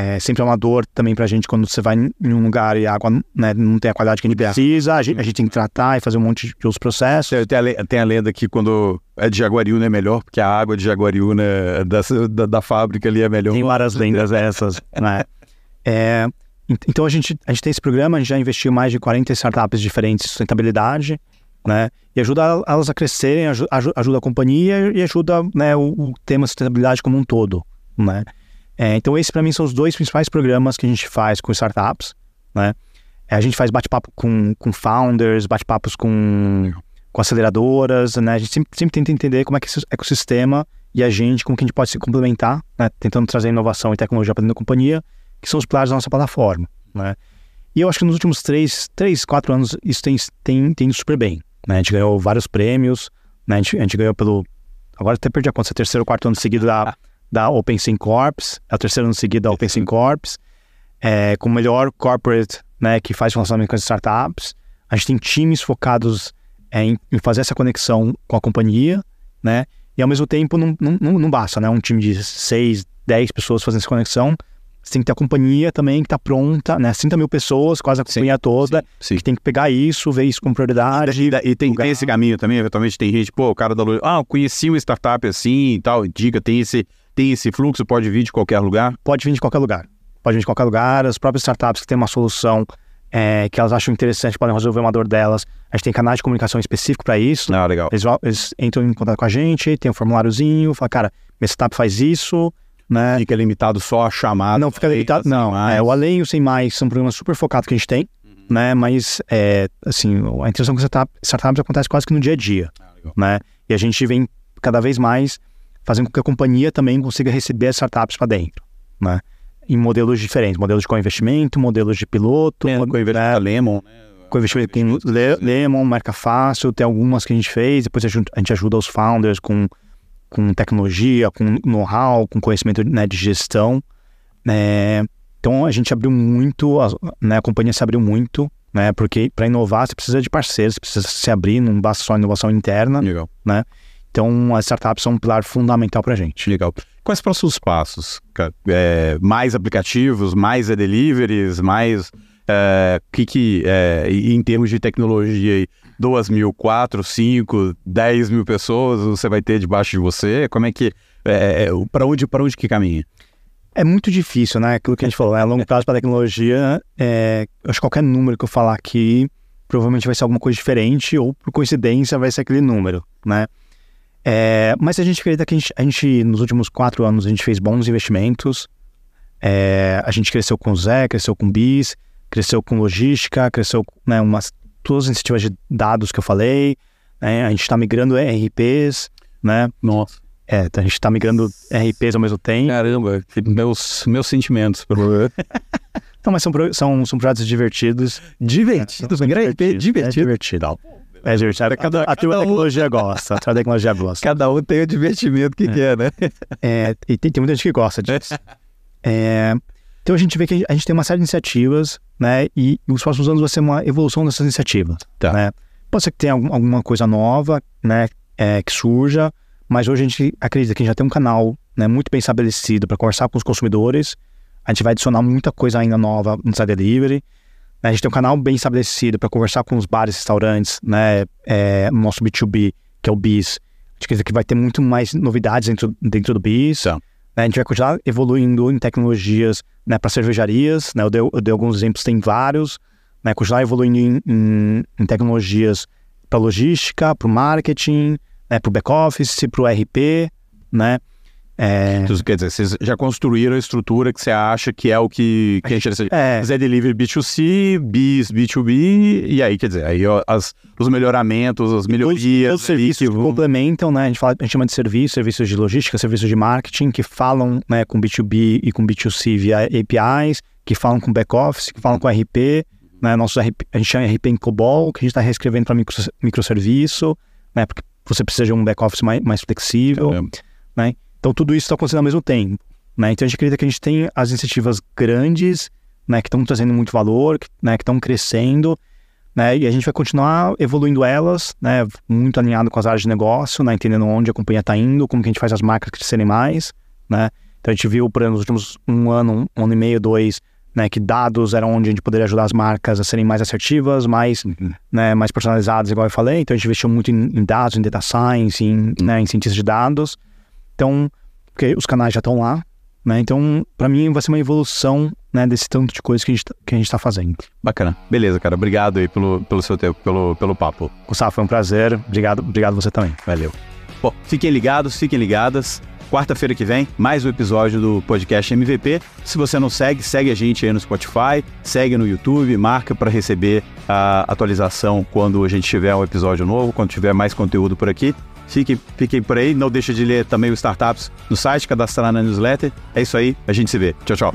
É sempre é uma dor também pra gente quando você vai em um lugar e a água né, não tem a qualidade que a gente precisa, a gente, a gente, tem que tratar e fazer um monte de outros processos. Tem a, tem a lenda que quando é de Jaguariúna é melhor, porque a água de Jaguariúna da, da, da fábrica ali é melhor. Tem várias lendas essas, (laughs) né? É, então a gente, a gente tem esse programa, a gente já investiu mais de 40 startups diferentes de sustentabilidade, né? E ajuda elas a crescerem, ajuda, a companhia e ajuda né, o, o tema sustentabilidade como um todo, né? É, então, esses para mim são os dois principais programas que a gente faz com startups, né? É, a gente faz bate-papo com, com founders, bate-papos com, com aceleradoras, né? A gente sempre, sempre tenta entender como é que esse ecossistema e a gente, como que a gente pode se complementar, né? Tentando trazer inovação e tecnologia para dentro da companhia, que são os pilares da nossa plataforma, né? E eu acho que nos últimos três, três quatro anos isso tem, tem, tem ido super bem, né? A gente ganhou vários prêmios, né? A gente, a gente ganhou pelo... Agora até perdi a conta, é terceiro ou quarto ano seguido da da OpenSync Corps, é o terceiro ano seguido da OpenSync Corps, é, com o melhor corporate né, que faz relacionamento com as startups. A gente tem times focados é, em, em, fazer essa conexão com a companhia, né? E ao mesmo tempo não, não, não basta, né? Um time de seis, dez pessoas fazendo essa conexão. Você tem que ter a companhia também que está pronta, né? 30 mil pessoas, quase a companhia sim, toda, sim, sim. que tem que pegar isso, ver isso com prioridade. E, e tem, tem, esse caminho também, eventualmente tem gente, pô, o cara da luz, ah, eu conheci uma startup assim e tal, diga, tem esse tem esse fluxo? Pode vir de qualquer lugar? Pode vir de qualquer lugar. Pode vir de qualquer lugar. As próprias startups que têm uma solução é, que elas acham interessante, podem resolver uma dor delas. A gente tem canais de comunicação específico para isso. Ah, legal. Eles, eles, entram em contato com a gente, tem um formuláriozinho, fala, cara, minha startup faz isso, né? Fica limitado só a chamada. Não, fica limitado. Não, é, o Além e o Sem Mais são programas super focados que a gente tem, uhum. né? Mas, é, assim, a interação com startup, startups acontece quase que no dia a dia, ah, né? E a gente vem cada vez mais fazendo com que a companhia também consiga receber as startups para dentro, né? Em modelos diferentes, modelos de co-investimento, modelos de piloto, é, co-investimento né? Lemon, né? Co-investimento com Le Lemon, Marca Fácil, tem algumas que a gente fez, depois a gente ajuda os founders com, com tecnologia, com know-how, com conhecimento né, de gestão, né? Então a gente abriu muito, a, né, a companhia se abriu muito, né? Porque para inovar você precisa de parceiros, você precisa se abrir, não basta só inovação interna, Legal. né? Então, as startups são um pilar fundamental para a gente. Legal. Quais próximos passos? É, mais aplicativos, mais deliveries, mais... É, que que, é, em termos de tecnologia, 2 mil, 4, 5, 10 mil pessoas você vai ter debaixo de você? Como é que... É, é para onde, onde que caminha? É muito difícil, né? Aquilo que a gente falou, a longo prazo para a tecnologia, é, acho que qualquer número que eu falar aqui provavelmente vai ser alguma coisa diferente ou por coincidência vai ser aquele número, né? É, mas a gente acredita que a gente, a gente, nos últimos quatro anos, a gente fez bons investimentos. É, a gente cresceu com o Zé, cresceu com o BIS, cresceu com logística, cresceu né, umas, todas as iniciativas de dados que eu falei. Né, a gente está migrando RPs, né? Nossa. É, a gente está migrando RPs ao mesmo tempo. Caramba, meus, meus sentimentos. (laughs) Não, mas são, são, são projetos divertidos. Divertidos? É, RP divertido. É divertido. É divertido. Cada, a, a tecnologia um... gosta. A tecnologia gosta. Cada um tem o divertimento que é. quer, né? É, e tem, tem, muita gente que gosta disso. (laughs) É, então a gente vê que a gente tem uma série de iniciativas, né? E nos próximos anos vai ser uma evolução dessas iniciativas. Tá. Né? Pode ser que tenha algum, alguma coisa nova, né? É, que surja, mas hoje a gente acredita que a gente já tem um canal né, muito bem estabelecido para conversar com os consumidores. A gente vai adicionar muita coisa ainda nova no Side Delivery. A gente tem um canal bem estabelecido para conversar com os bares, restaurantes, né? É, no nosso B2B, que é o BIS. A gente acredita que vai ter muito mais novidades dentro, dentro do BIS. Né? A gente vai continuar evoluindo em tecnologias né, para cervejarias. Né? Eu, dei, eu dei alguns exemplos, tem vários. Né? Continuar evoluindo em, em, em tecnologias para logística, para o marketing, né? para o back-office, para o RP, né? É... Então, quer dizer, vocês já construíram a estrutura que você acha que é o que, que é interessante. É. Zé Delivery B2C, BIS B2B, e aí, quer dizer, aí ó, as, os melhoramentos, as melhorias. Os, os serviços que vão... complementam, né? A gente, fala, a gente chama de serviços, serviços de logística, serviços de marketing, que falam né, com B2B e com B2C via APIs, que falam com back-office, que falam com RP, né? Nosso RP, a gente chama RP em COBOL, que a gente está reescrevendo para micro, microserviço, né? Porque você precisa de um back-office mais, mais flexível, é. né? Então, tudo isso está acontecendo ao mesmo tempo. Né? Então, a gente acredita que a gente tem as iniciativas grandes, né, que estão trazendo muito valor, que né, estão crescendo, né, e a gente vai continuar evoluindo elas, né, muito alinhado com as áreas de negócio, né, entendendo onde a companhia está indo, como que a gente faz as marcas crescerem mais. Né? Então, a gente viu, por nos últimos um ano, um ano e meio, dois, né, que dados eram onde a gente poderia ajudar as marcas a serem mais assertivas, mais, uhum. né, mais personalizadas, igual eu falei. Então, a gente investiu muito em, em dados, em data science, em, uhum. né, em cientistas de dados. Então, porque os canais já estão lá, né? Então, para mim, vai ser uma evolução né, desse tanto de coisa que a gente, tá, que a gente tá fazendo. Bacana. Beleza, cara. Obrigado aí pelo, pelo seu tempo, pelo, pelo papo. Gustavo, foi um prazer. Obrigado, obrigado você também. Valeu. Bom, fiquem ligados, fiquem ligadas. Quarta-feira que vem, mais um episódio do podcast MVP. Se você não segue, segue a gente aí no Spotify, segue no YouTube, marca para receber a atualização quando a gente tiver um episódio novo, quando tiver mais conteúdo por aqui. Fiquem, fiquem por aí. Não deixe de ler também o Startups no site, cadastrar na newsletter. É isso aí. A gente se vê. Tchau, tchau.